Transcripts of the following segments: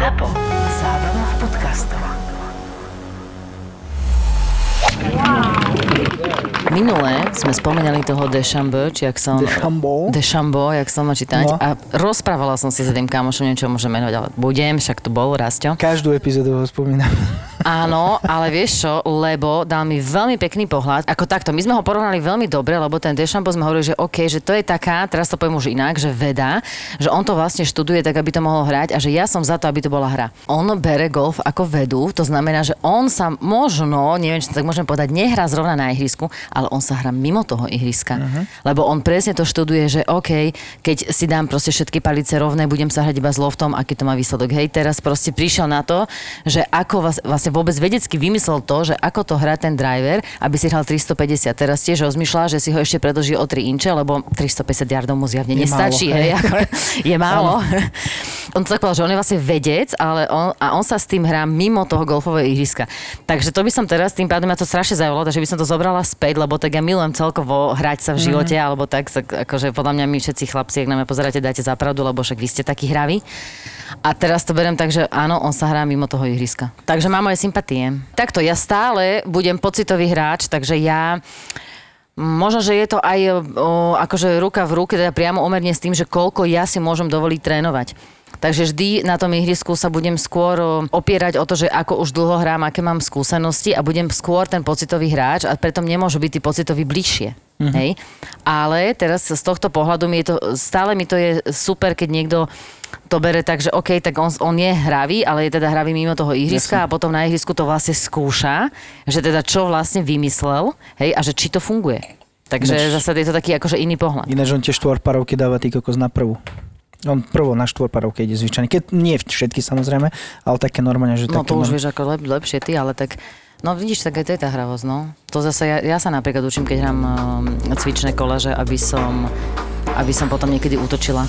ZAPO. Zábrná v podcastov. Minule sme spomínali toho Deschambeau, či ak som... Deschambeau? Deschambeau, jak som mal čítať. No. A rozprávala som sa s tým kamošom, neviem, čo môžem menovať, ale budem, však to bol Rasťo. Každú epizódu ho spomínam. Áno, ale vieš čo, lebo dal mi veľmi pekný pohľad. Ako takto, my sme ho porovnali veľmi dobre, lebo ten Deschambeau sme hovorili, že OK, že to je taká, teraz to poviem už inak, že veda, že on to vlastne študuje tak, aby to mohol hrať a že ja som za to, aby to bola hra. On bere golf ako vedu, to znamená, že on sa možno, neviem, či to tak môžem povedať, nehrá zrovna na ihrisku, ale on sa hrá mimo toho ihriska. Uh-huh. Lebo on presne to študuje, že OK, keď si dám proste všetky palice rovné, budem sa hrať iba s loftom, aký to má výsledok. Hej, teraz proste prišiel na to, že ako vás, vlastne vôbec vedecky vymyslel to, že ako to hrá ten driver, aby si hral 350. Teraz tiež rozmýšľa, že si ho ešte predlží o 3 inče, lebo 350 yardov mu zjavne Je nestačí. málo, hej, hej. ako, je málo. on to tak povedal, že on je vlastne vedec, ale on, a on sa s tým hrá mimo toho golfového ihriska. Takže to by som teraz, tým pádom ma to strašne zaujalo, takže by som to zobrala späť, lebo tak ja milujem celkovo hrať sa v živote, mm-hmm. alebo tak, sa- akože podľa mňa my všetci chlapci, ak na mňa pozeráte, dáte za pravdu, lebo však vy ste takí hraví. A teraz to berem tak, že áno, on sa hrá mimo toho ihriska. Takže má moje sympatie. Takto, ja stále budem pocitový hráč, takže ja Možno, že je to aj o, akože ruka v ruke, teda priamo omerne s tým, že koľko ja si môžem dovoliť trénovať. Takže vždy na tom ihrisku sa budem skôr opierať o to, že ako už dlho hrám, aké mám skúsenosti a budem skôr ten pocitový hráč a preto nemôžu byť tí pocitoví bližšie. Mm-hmm. Hej? Ale teraz z tohto pohľadu mi je to, stále mi to je super, keď niekto to bere tak, že OK, tak on, on je hravý, ale je teda hravý mimo toho ihriska Jasne. a potom na ihrisku to vlastne skúša, že teda čo vlastne vymyslel, hej, a že či to funguje. Takže Ináč- zase je to taký akože iný pohľad. Ináč on tie štvorparovky dáva ty kokos na prvú. On prvo na štvorparovke ide zvyčajne. Keď nie všetky samozrejme, ale také normálne, že No to už norm- vieš ako lep, lepšie ty, ale tak No vidíš, tak aj to je tá hravosť, no. To zase ja, ja sa napríklad učím, keď hrám um, cvičné koleže, aby som, aby som potom niekedy útočila.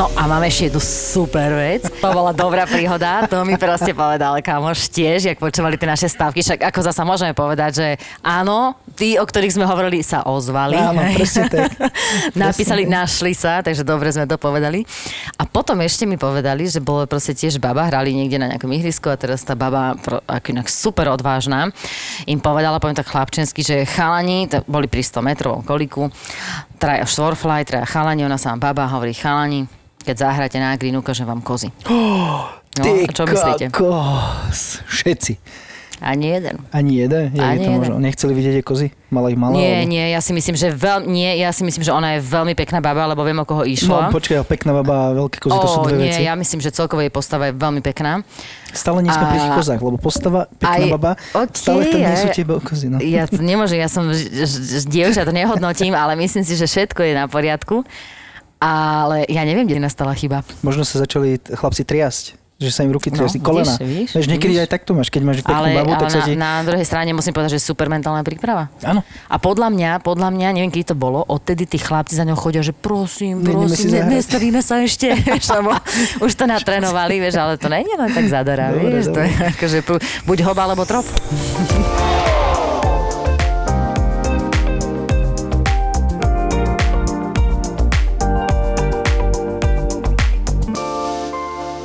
No a máme ešte jednu super vec. To bola dobrá príhoda, to mi proste povedal kamoš tiež, jak počúvali tie naše stavky. Však ako zasa môžeme povedať, že áno, tí, o ktorých sme hovorili, sa ozvali. Áno, presne tak. Napísali, našli sa, takže dobre sme to povedali. A potom ešte mi povedali, že bolo proste tiež baba, hrali niekde na nejakom ihrisku a teraz tá baba, ako inak super odvážna, im povedala, poviem tak chlapčensky, že chalani, to boli pri 100 metrovom koliku, traja štvorfly, traja chalani, ona sa baba hovorí chalani, keď zahráte na green, ukážem vám kozy. No, Ty a čo myslíte? kokos. Všetci. Ani jeden. Ani jeden? Je, Ani je to jeden. možno. Nechceli vidieť tie kozy? Mala ich malá? Nie, alebo- nie, ja si myslím, že veľ, nie, ja si myslím, že ona je veľmi pekná baba, lebo viem, o koho No išla. počkaj, pekná baba a veľké kozy, to sú dve nie, veci. ja myslím, že celkovo jej postava je veľmi pekná. Stále nie sme pri tých A- kozách, lebo postava, pekná Aj- baba, ok, stále tam nie sú tie kozy. No. Ja to nemôžem, ja som dievča, to nehodnotím, ale myslím si, že všetko je na poriadku. Ale ja neviem, kde nastala chyba. Možno sa začali chlapci triasť, že sa im ruky No, triasli, kolena. vidíš, vidíš, Vieš, niekedy vidíš. aj takto máš, keď máš peknú Ale, babu, ale tak sa na, ti... na druhej strane musím povedať, že je super mentálna príprava. Áno. A podľa mňa, podľa mňa, neviem, kedy to bolo, odtedy tí chlapci za ňou chodia, že prosím, prosím, ne, nestavíme sa ešte, vieš, lebo už to natrénovali, vieš, ale to nie je len tak zadara, Dobre, vieš, to dobre. je akože buď hoba, alebo trop.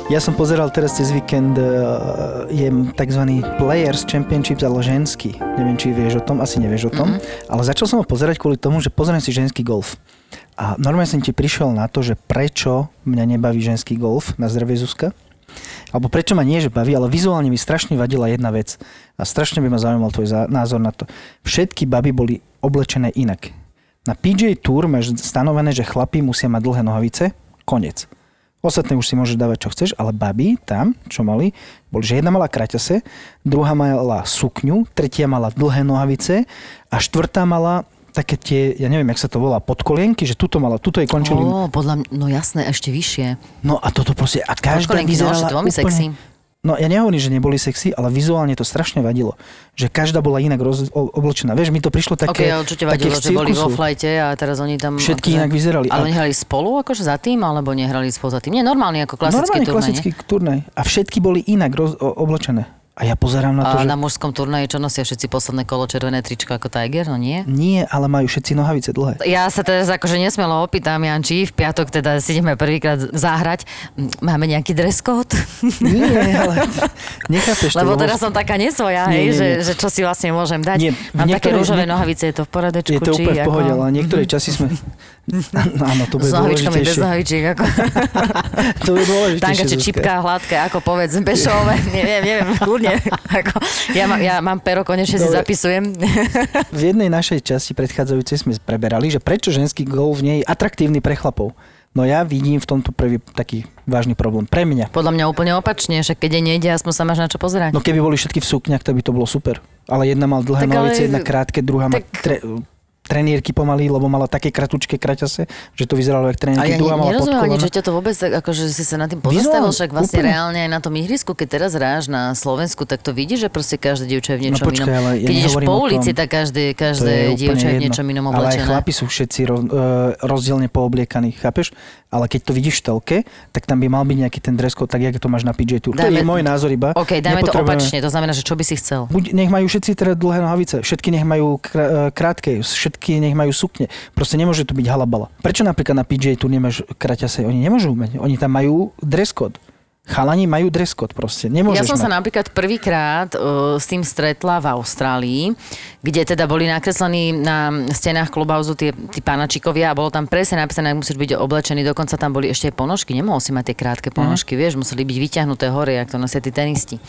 Ja som pozeral teraz cez víkend, eh, je tzv. Players Championships, ale ženský. Neviem, či vieš o tom, asi nevieš o tom. Mm-hmm. Ale začal som ho pozerať kvôli tomu, že pozriem si ženský golf. A normálne som ti prišiel na to, že prečo mňa nebaví ženský golf na zdravie Zuzka. Alebo prečo ma nie, že baví, ale vizuálne mi strašne vadila jedna vec. A strašne by ma zaujímal tvoj zá- názor na to. Všetky baby boli oblečené inak. Na PJ Tour máš stanovené, že chlapi musia mať dlhé nohavice. Konec. Ostatné už si môžeš dávať, čo chceš, ale baby tam, čo mali, boli, že jedna mala kraťase, druhá mala sukňu, tretia mala dlhé nohavice a štvrtá mala také tie, ja neviem, jak sa to volá, podkolienky, že tuto mala, tuto jej končili. Ó, podľa mňa, no jasné, ešte vyššie. No a toto proste, a každá no, vyzerala veľmi úplne... sexy. No ja nehovorím, že neboli sexy, ale vizuálne to strašne vadilo. Že každá bola inak roz, oblečená. Vieš, mi to prišlo také, ale čo ti také vadilo, že boli vo flajte a teraz oni tam... Všetky akože- inak vyzerali. Ale A- oni hrali spolu akože za tým, alebo nehrali spolu za tým? Nie, normálne ako klasický Normálne turnaj, klasický turnaj. A všetky boli inak roz, oblečené. A ja pozerám na to, A že... na mužskom turnaji čo nosia všetci posledné kolo červené tričko ako Tiger, no nie? Nie, ale majú všetci nohavice dlhé. Ja sa teraz akože nesmelo opýtam, Janči, v piatok teda si ideme prvýkrát zahrať. Máme nejaký dress code? Nie, ale nechápeš to. Lebo teraz som taká nesvoja, Nie, hej, nie, že, nie. že čo si vlastne môžem dať. Nie, Mám také niektorých- rúžové nie- nohavice, je to v poradečku? Je to či úplne v pohode, ako... ale niektoré časy sme... Áno, to bude S nohavičkami bez nohavičiek, ako To bude dôležitejšie. tanka či čipka, hladké, ako povedz, bešové, neviem, neviem, kľudne. Ako, ja, mám, ja mám pero, konečne si Dobre. zapisujem. V jednej našej časti predchádzajúcej sme preberali, že prečo ženský golf nie je atraktívny pre chlapov. No ja vidím v tomto prvý taký vážny problém. Pre mňa. Podľa mňa úplne opačne, že keď je nejde, aspoň sa máš na čo pozerať. No keby boli všetky v sukniach, to by to bolo super. Ale jedna mal dlhé Tak ale- nohavice, jedna krátke, druhá má tak- tre, trenírky pomaly, lebo mala také kratučké kraťase, že to vyzeralo jak A trenírky. ja ne, nerozumiem ani, že ťa to vôbec akože si sa nad tým pozastavil, však vlastne úplne. reálne aj na tom ihrisku, keď teraz hráš na Slovensku, tak to vidíš, že proste každé dievča je v niečom No počkaj, inom. ja keď ideš po ulici, tak každé, To každé dievča je v niečom inom Ale aj oblečené. chlapi sú všetci roz, uh, rozdielne poobliekaní, chápeš? Ale keď to vidíš v telke, tak tam by mal byť nejaký ten dress code, tak jak to máš na PJ Tour. To Dajme- je môj názor iba. OK, dajme to opačne, to znamená, že čo by si chcel? Buď nech majú všetci teda dlhé nohavice, všetky nech majú krá- krátke, všetky nech majú sukne. Proste nemôže to byť halabala. Prečo napríklad na PJ tu nemáš kraťase? Oni nemôžu mať. Oni tam majú dress code. Chalani majú dress code proste. Nemôžeš Ja som sa mať. napríklad prvýkrát uh, s tým stretla v Austrálii, kde teda boli nakreslení na stenách klubhausu tie, tí panačikovia a bolo tam presne napísané, ak musíš byť oblečený, dokonca tam boli ešte aj ponožky, nemohol si mať tie krátke ponožky, Mhm. vieš, museli byť vyťahnuté hore, jak to nosia tí tenisti.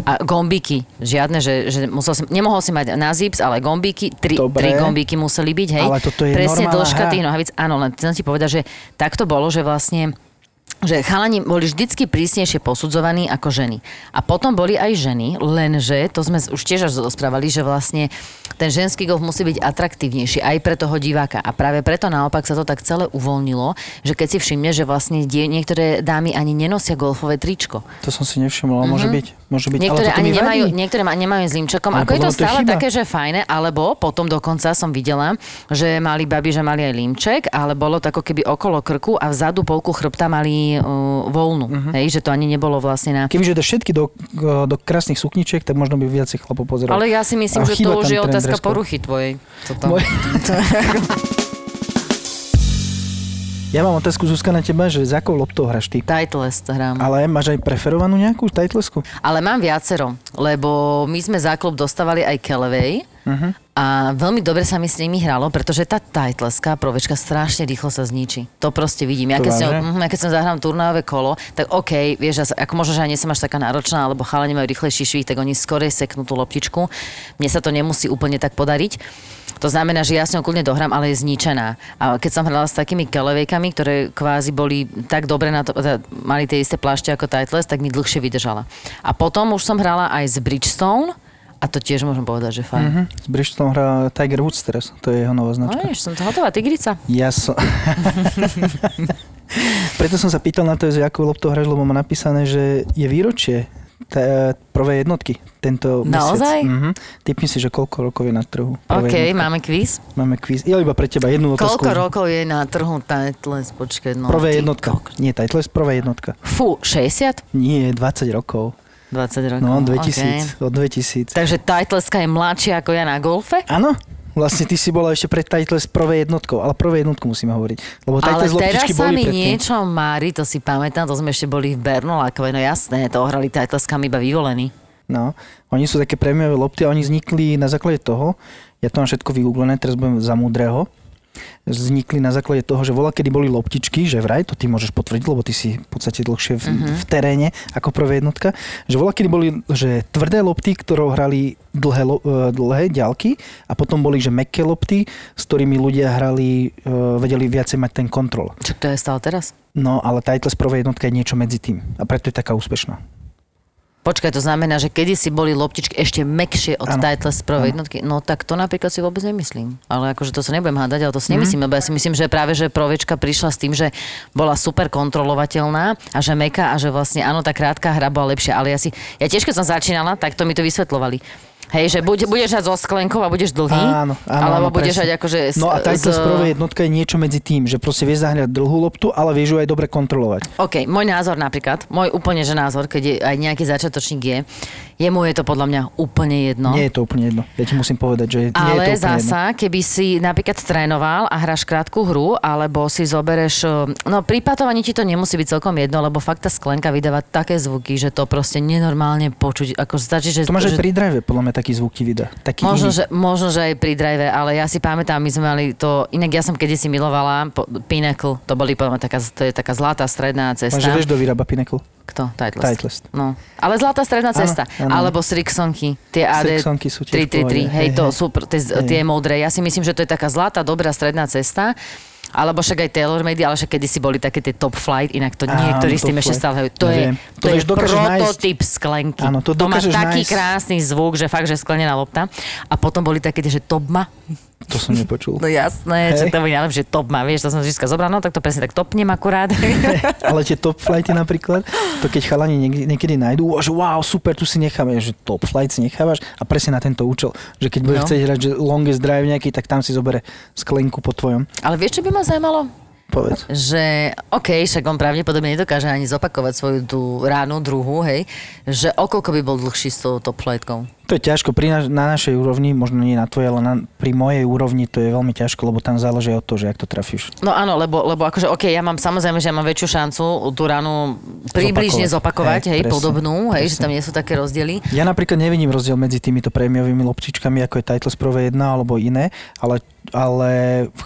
A gombíky, žiadne, že, že musel si, nemohol si mať na zips, ale gombíky, tri, Dobre. tri gombíky museli byť, hej. Ale toto je Presne dĺžka hra. tých nohavíc, áno, len chcem ti povedať, že tak to bolo, že vlastne že chalani boli vždycky prísnejšie posudzovaní ako ženy. A potom boli aj ženy, lenže, to sme už tiež až rozprávali, že vlastne ten ženský golf musí byť atraktívnejší aj pre toho diváka. A práve preto naopak sa to tak celé uvoľnilo, že keď si všimne, že vlastne die, niektoré dámy ani nenosia golfové tričko. To som si nevšimol, ale môže byť. Môže byť. Niektoré ale ani mi vadí. nemajú, niektoré ma- nemajú s límčekom. Ale Ako je to to je stále chyba. také, že fajné, alebo potom dokonca som videla, že mali baby, že mali aj límček, ale bolo to ako keby okolo krku a vzadu polku chrbta mali uh, voľnú. Mhm. Hej, že to ani nebolo vlastne na... Kebyže dáš všetky do, do krásnych sukničiek, tak možno by viacej chlapov pozeral. Ale ja si myslím, A že to už je otázka poruchy tvojej. Toto. Môj- Ja mám otázku, Zuzka, na teba, že za akou loptou hráš ty? Titleist hrám. Ale máš aj preferovanú nejakú titlesku? Ale mám viacero, lebo my sme za klub dostávali aj Kelevej Mhm. a veľmi dobre sa mi s nimi hralo, pretože tá titleska provečka strašne rýchlo sa zničí. To proste vidím. Ja keď, som, mhm, ja keď som zahrám turnajové kolo, tak OK, vieš, ako možno, že aj nie som až taká náročná, alebo chalani majú rýchlejší švih, tak oni skorej seknú tú loptičku. Mne sa to nemusí úplne tak podariť. To znamená, že ja s ňou kľudne dohrám, ale je zničená. A keď som hrala s takými kelevejkami, ktoré kvázi boli tak dobre na to, teda mali tie isté plášte ako Titles, tak mi dlhšie vydržala. A potom už som hrala aj z Bridgestone, a to tiež môžem povedať, že fajn. Mhm. S Bridgestone hrá Tiger Woods teraz. To je jeho nová No značka. vieš, som to hotová, tigrica. Ja som... Preto som sa pýtal na to, že akú loptou hráš, lebo má napísané, že je výročie t- prvé jednotky tento Naozaj? mesiac. Mhm. Typni si, že koľko rokov je na trhu. prvé OK, jednotka. máme kvíz. Máme kvíz. Ja iba pre teba jednu otázku. Koľko rokov je na trhu Titles? Počkaj, no. Prvé ty jednotka. kok- Nie, Titles, prvá jednotka. Fú, 60? Nie, 20 rokov. 20 rokov. No, OK. 2000. Od 2000. Takže Titleska je mladšia ako ja na golfe? Áno, vlastne ty si bola ešte pred Titles prvé jednotkou, ale prvé jednotku musíme hovoriť. Lebo Ale Titles teraz sa boli mi niečo mári, to si pamätám, to sme ešte boli v Bernolákove, no jasné, to hrali Titleskami iba vyvolení. No, oni sú také prémiové lopty a oni vznikli na základe toho, ja to mám všetko vygooglené, teraz budem za múdreho, vznikli na základe toho, že voľa kedy boli loptičky, že vraj, to ty môžeš potvrdiť, lebo ty si v podstate dlhšie v, Mhm. v teréne ako prvé jednotka, že voľa kedy boli že tvrdé lopty, ktorou hrali dlhé, e, dlhé ďalky a potom boli že mekké lopty, s ktorými ľudia hrali, e, vedeli viacej mať ten kontrol. Čo to je stále teraz? No, ale Titles prvá jednotka je niečo medzi tým a preto je taká úspešná. Počkaj, to znamená, že kedysi boli loptičky ešte mekšie od z prvej jednotky. No tak to napríklad si vôbec nemyslím. Ale akože to sa nebudem hádať, ale to si Mhm. nemyslím, lebo ja si myslím, že práve, že provečka prišla s tým, že bola super kontrolovateľná a že meka a že vlastne áno, tá krátka hra bola lepšia. Ale ja si, ja tiež keď som začínala, tak to mi to vysvetlovali Hej, že buď, budeš hrať so sklenkou a budeš dlhý, Áno, áno, alebo áno, budeš hrať akože s, No a Titles s- Pro jednotka je niečo medzi tým, že proste vieš zahrať dlhú loptu, ale vieš ju aj dobre kontrolovať. OK, môj názor napríklad, môj úplne že názor, keď je aj nejaký začiatočník je, jemu je to podľa mňa úplne jedno. Nie je to úplne jedno. Ja ti musím povedať, že nie je to. Ale úplne zasa, keby si napríklad trénoval a hráš krátku hru, alebo si zobereš... eh, No pri patovaní ti to nemusí byť celkom jedno, lebo fakt tá sklenka vydáva také zvuky, že to proste nenormálne počuť. Ako stačí, že... jedno. To máš že, aj pri drive, podľa mňa taký zvuk ti vydá. Taký Možno iný. že, možno, že aj pri drive, ale ja si pamätám, my sme mali to, inak ja som kedysi milovala po, Pinnacle, to boli podľa mňa taká, to je taká zlatá stredná cesta. Máš, že vieš, kto vyrába Pinnacle? Kto? Titleist. Titleist. No. Ale zlatá stredná cesta. áno. Alebo Srixonky. Tie AD Srixonky sú tiež 333. v pohode. Hej, Hej, to sú pr- tie, Hej. tie modré. Ja si myslím, že to je taká zlatá, dobrá stredná cesta. Alebo však aj TaylorMade, ale však kedysi boli také tie top flight, inak to niektorí s tým ešte stále. To je, to To je dokážeš nájsť- prototyp sklenky. Áno, to to má taký nájsť- krásny zvuk, že fakt, že sklenená lopta. A potom boli také, tie, že top ma. To som nepočul. No jasné, Hej. že to boli najlepšie top ma, vieš, to som vždy zobrala, no tak to presne tak topnem akurát. Ale tie top flighty napríklad, to keď chalani niek- niekedy nájdú, že wow, super, tu si necháme, že top flight si nechávaš a presne na tento účel. Že keď bude No. chcieť hrať že longest drive nejaký, tak tam si zobere sklenku po tvojom. Ale vieš, čo by ma zaujímalo? Povedz. že OK, však on pravdepodobne nedokáže ani zopakovať svoju tú ránu druhú, hej, že okolko by bol dlhší s tou top flightkou. To je ťažko, pri na, na našej úrovni, možno nie na tvojej, ale na, pri mojej úrovni to je veľmi ťažko, lebo tam záleží od toho, že ak to trafíš. No áno, lebo, lebo akože OK, ja mám samozrejme, že ja mám väčšiu šancu tú ránu približne zopakovať, Zopakovať. hej, Hej, podobnú, hej, že presne. tam nie sú také rozdiely. Ja napríklad nevidím rozdiel medzi týmito prémiovými loptičkami, ako je Titles Pro V1 alebo iné, ale, ale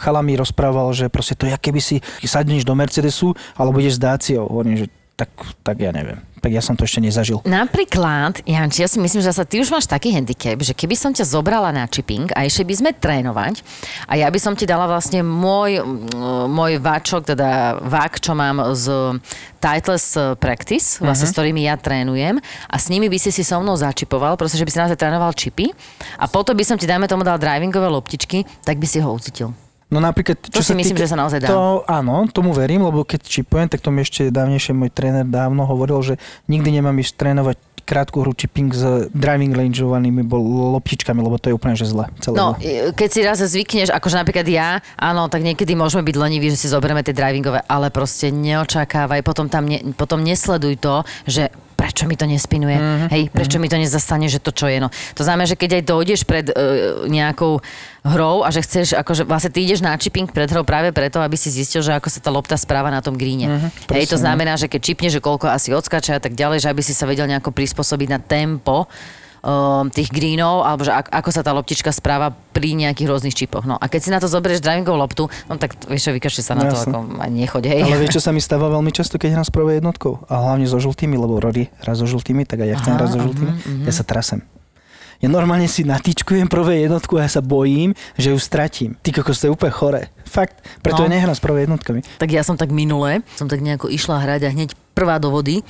chala mi rozprával, že proste to je, keby si sadneš do Mercedesu alebo ideš s Daciou. Hovorím, že tak, tak ja neviem. Tak ja som to ešte nezažil. Napríklad, Janči, ja si myslím, že sa ty už máš taký handicap, že keby som ťa zobrala na chipping a išli by sme trénovať a ja by som ti dala vlastne môj, mm, môj váčok, teda vák, čo mám z Titles Practice, vlastne s ktorými ja trénujem a s nimi by si si so mnou začipoval, proste, že by si naozaj trénoval čipy a potom by som ti, dajme tomu, dal drivingové loptičky, tak by si ho ucítil. No napríklad, To si čo myslím, týka, že sa naozaj dá. To, áno, tomu verím, lebo keď čipujem, tak to mi ešte dávnejšie môj tréner dávno hovoril, že nikdy nemám ísť trénovať krátku hru chipping s driving rangeovanými bol- loptičkami, lebo to je úplne že zle. Celé No, zle. keď si raz zvykneš, akože napríklad ja, áno, tak niekedy môžeme byť leniví, že si zoberieme tie drivingové, ale proste neočakávaj, potom tam ne, potom nesleduj to, že prečo mi to nespinuje, mm-hmm. hej, prečo mm-hmm. mi to nezastane, že to čo je. No. To znamená, že keď aj dojdeš pred uh, nejakou hrou a že chceš, akože vlastne ty ideš na chipping pred hrou práve preto, aby si zistil, že ako sa tá lopta správa na tom gríne. Mm-hmm, hej, to no. znamená, že keď čipneš, že koľko asi odskáče a tak ďalej, že aby si sa vedel nejako prispôsobiť na tempo um, tých greenov, alebo že ak, ako sa tá loptička správa pri nejakých rôznych čipoch. No a keď si na to zoberieš drivingovú loptu, no tak vieš vykašli sa na No to, jasne. ako ani nechoď, hej. Ale vieš, čo sa mi stáva veľmi často, keď hrám s prvou jednotkou? A hlavne so žltými, lebo Rory hrá so žltými, tak aj ja chcem Aha, hrať so žltými. mhm, Ja sa trasem. Ja normálne si natýčkujem prvé jednotku a ja sa bojím, že ju stratím. Ty kokos, to je úplne chore. Fakt. Preto No. ja nehrám s prvé jednotkami. Tak ja som tak minule, som tak nejako išla hrať a hneď prvá do vody,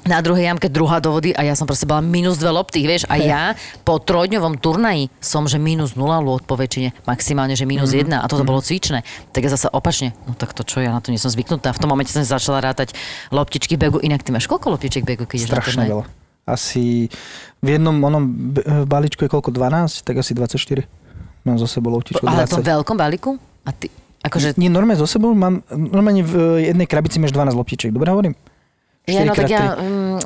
na druhej jamke druhá do vody a ja som proste bola minus dve lopty, vieš, a ja po trojdňovom turnaji som, že minus nula lôd po väčšine, maximálne, že minus Mhm. jedna a toto bolo cvičné. Tak ja zase opačne, no tak to čo, ja na to nie som zvyknutá. V tom momente som začala rátať loptičky begu, inak ty máš koľko loptičiek begu, keď ideš Strašne veľa. Asi v jednom onom b- balíčku je koľko? 12? Tak asi 24. Mám zo sebou loutičku Ale v tom 20. veľkom balíku? A ty, akože Nie, normálne zo sebou mám, normálne v jednej krabici máš 12 loptičiek. Dobre hovorím? Ja, no tak 4x3. ja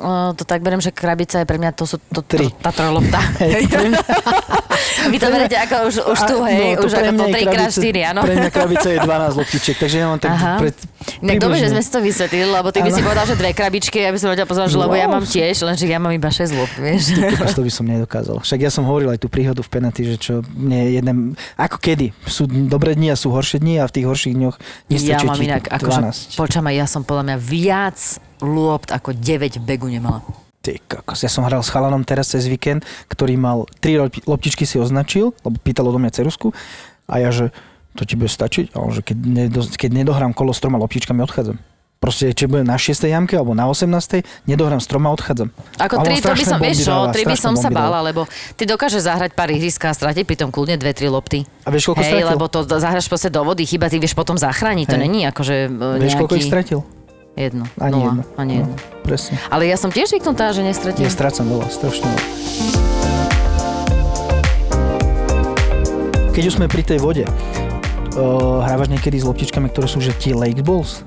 o, to tak beriem, že krabica je pre mňa, to sú to, to, tá trojlopta. Vy to berete ako už, už tu, hej, no, to už ako to je 3x4, áno. Pre mňa krabica je 12 loptičiek, takže ja mám tak Aha. pred... Inak dobre, že sme si to vysvetlili, lebo ty by si povedal, že dve krabičky, ja by som ťa pozval, že lebo ja Wow. mám tiež, lenže ja mám iba 6 lop, vieš. Kokos, to by som nedokázal. Však ja som hovoril aj tú príhodu v penalty, že čo mne jeden... Ako kedy? Sú dobré dni a sú horšie dni a v tých horších dňoch Ja nestačí mám ti inak, akože, 12. počam aj ja som podľa mňa viac lôpt ako 9 v begu nemala. Ty kokos, ja som hral s chalanom teraz cez víkend, ktorý mal tri lop- loptičky si označil, lebo pýtalo do mňa cerusku a ja, že to ti bude stačiť? A on, že keď, nedo, keď nedohrám kolo s troma loptičkami, odchádzam. Proste, či budem na 6. jamke alebo na 18. nedohrám s troma, odchádzam. Ako A on tri, to by som, vieš čo, tri by som sa bála, lebo ty dokážeš zahrať pár ihriska a stratiť pritom kľudne dve, tri lopty. A vieš, koľko Hej, stratil? lebo to zahraš proste do vody, chyba ty vieš potom zachrániť, to není akože e, Vieš, koľko ich nejaký... stratil? Jedno, Ani nula, jedno. ani No, jedno. presne. Ale ja som tiež zvyknutá, že nestratím. Ja strácam veľa, strašne veľa. Keď už sme pri tej vode, uh, hrávaš niekedy s loptičkami, ktoré sú že tie lake balls?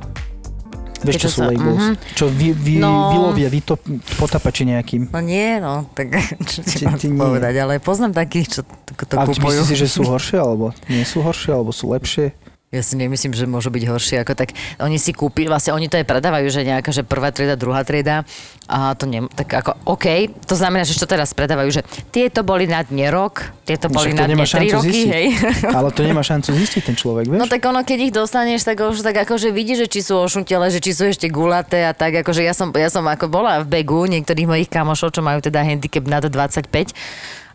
Vieš, čo to sú sa- lake balls? mhm. Čo vy, vy, No. vylovia, vytop, potapači nejakým. No nie, no, tak čo ti Ty- mám ty nie. povedať, ale poznám takých, čo to, to A kupujú. myslíš si, že sú horšie, alebo nie sú horšie, alebo sú lepšie? Ja si nemyslím, že môžu byť horšie. Ako tak oni si kúpili, vlastne oni to aj predávajú, že nejaká, že prvá trieda, druhá trieda. A to nie, tak ako, OK, to znamená, že čo teraz predávajú, že tieto boli na dne rok, tieto boli Však na to dne 3 šancu roky, zistiť. hej. Ale to nemá šancu zistiť ten človek, vieš? No tak ono, keď ich dostaneš, tak už tak akože vidíš, že či sú ošuntele, že či sú ešte gulaté a tak, akože ja som, ja som ako bola v begu niektorých mojich kamošov, čo majú teda handicap nad 25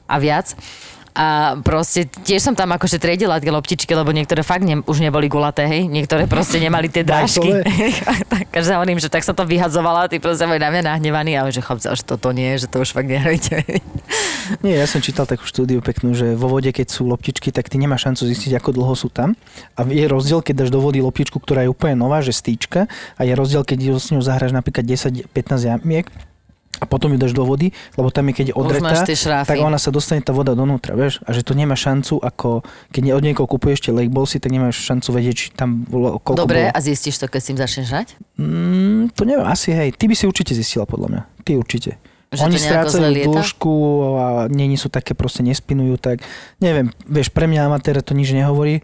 a viac. A proste tiež som tam akože triedila tie loptičky, lebo niektoré fakt ne, už neboli gulaté, hej. Niektoré proste nemali tie dážky. tak, že hovorím, že tak som to vyhadzovala, tí proste boli na mňa nahnevaní, ale že chlapci, že toto nie, že to už fakt nehrajte. Nie, ja som čítal takú štúdiu peknú, že vo vode, keď sú loptičky, tak ty nemáš šancu zistiť, ako dlho sú tam. A je rozdiel, keď dáš do vody loptičku, ktorá je úplne nová, že stýčka, a je rozdiel, keď s ňou zahráš napríklad 10-15 jamiek, a potom ju dáš do vody, lebo tam je keď je odretá, tak ona sa dostane tá voda donútra, vieš? A že to nemá šancu, ako keď od niekoho kupuješ tie lake ballsy, tak nemáš šancu vedieť, či tam bolo, koľko Dobre, bolo. a zistíš to, keď s tým začneš hrať? Mm, to neviem, asi hej. Ty by si určite zistila, podľa mňa. Ty určite. Že Oni strácajú dĺžku a nie sú také, proste nespinujú tak. Neviem, vieš, pre mňa amatéra to nič nehovorí.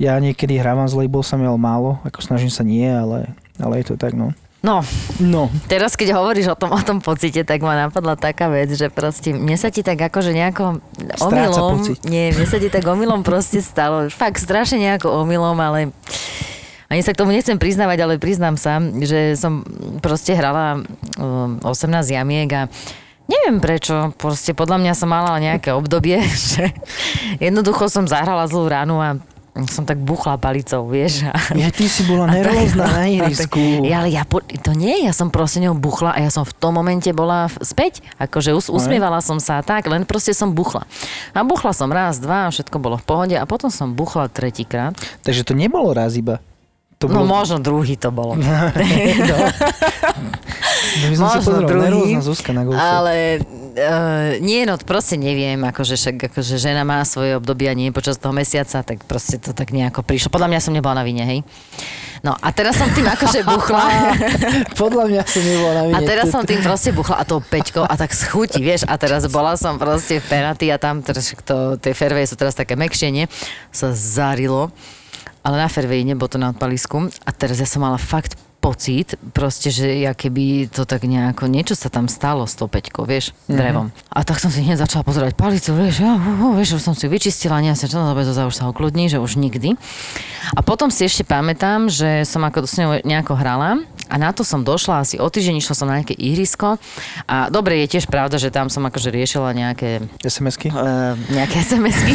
Ja niekedy hrávam s labelsami, ale málo. Ako snažím sa nie, ale, ale je to tak, no. No, No, Teraz, keď hovoríš o tom, o tom pocite, tak ma napadla taká vec, že proste mne sa ti tak akože nejako omylom, nie, mne sa ti tak omylom proste stalo, fakt strašne nejako omylom, ale ani sa k tomu nechcem priznávať, ale priznám sa, že som proste hrala um, 18 jamiek a Neviem prečo, proste podľa mňa som mala nejaké obdobie, že jednoducho som zahrala zlú ránu a som tak buchla palicou, vieš. Ja, ty si bola nervózna na ihrisku. ja, ale ja, po, to nie, ja som proste ňou buchla a ja som v tom momente bola v- späť. Akože us, usmievala som sa a tak, len proste som buchla. A buchla som raz, dva, všetko bolo v pohode a potom som buchla tretíkrát. Takže to nebolo raz iba. To No bolo... možno druhý to bolo. no. No, by som sa Možno druhý, nervózna Zuzka na golfe. Ale uh, nie, no proste neviem, akože, však, akože žena má svoje obdobia, nie počas toho mesiaca, tak proste to tak nejako prišlo. Podľa mňa som nebola na vine, hej. No a teraz som tým akože buchla. Podľa mňa som nebola na vine. A teraz som tým proste buchla a tou peťkou a tak schutí, vieš. A teraz bola som proste v penalty a tam, to, tie fairway sú teraz také mekšie, nie? Sa zarilo. Ale na fairway nebolo to na odpalisku. A teraz ja som mala fakt pocit, proste, že ja keby to tak nejako, niečo sa tam stalo s tou peťkou, vieš, drevom. A tak som si hneď začala pozerať palicu, vieš, ja, uh, uh, vieš, už som si vyčistila, nie, som čo, dobre, to už sa ukludní, že už nikdy. A potom si ešte pamätám, že som ako s ňou nejako hrala a na to som došla asi o týždeň, išla som na nejaké ihrisko. A dobre, je tiež pravda, že tam som akože riešila nejaké SMS-ky? uh, nejaké SMS-ky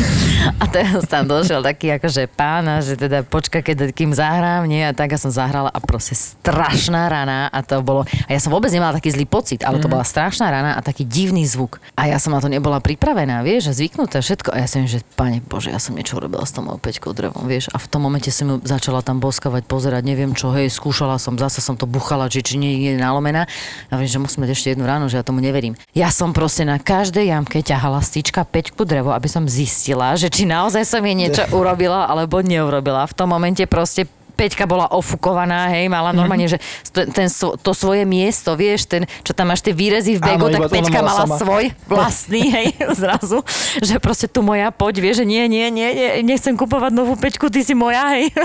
a teraz tam došiel taký akože pán a že teda počka, keď, kým zahrám, nie, a tak ja som zahrala a proste strašná rana a to bolo, a ja som vôbec nemala taký zlý pocit, ale to bola strašná rana a taký divný zvuk. A ja som na to nebola pripravená, vieš, a zvyknutá všetko. A ja som, že pane Bože, ja som niečo urobila s tou mojou peťkou drevom, vieš, a v tom momente som ju začala tam boskavať, pozerať, neviem čo, hej, skúšala som, zase som to buchala, či, či nie je nalomená. Ja viem, že musím mať ešte jednu ránu, že ja tomu neverím. Ja som proste na každej jamke ťahala stýčka peťku drevo, aby som zistila, že či naozaj som jej niečo urobila alebo neurobila. V tom momente proste Peťka bola ofukovaná, hej, mala normálne, že st- ten, to svoje miesto, vieš, ten, čo tam máš tie výrezy v begu, Áno, tak to Peťka mala mala sama. svoj vlastný, hej, zrazu, že proste tu moja, poď, vieš, že nie, nie, nie, nie, nechcem kupovať novú Peťku, ty si moja, hej.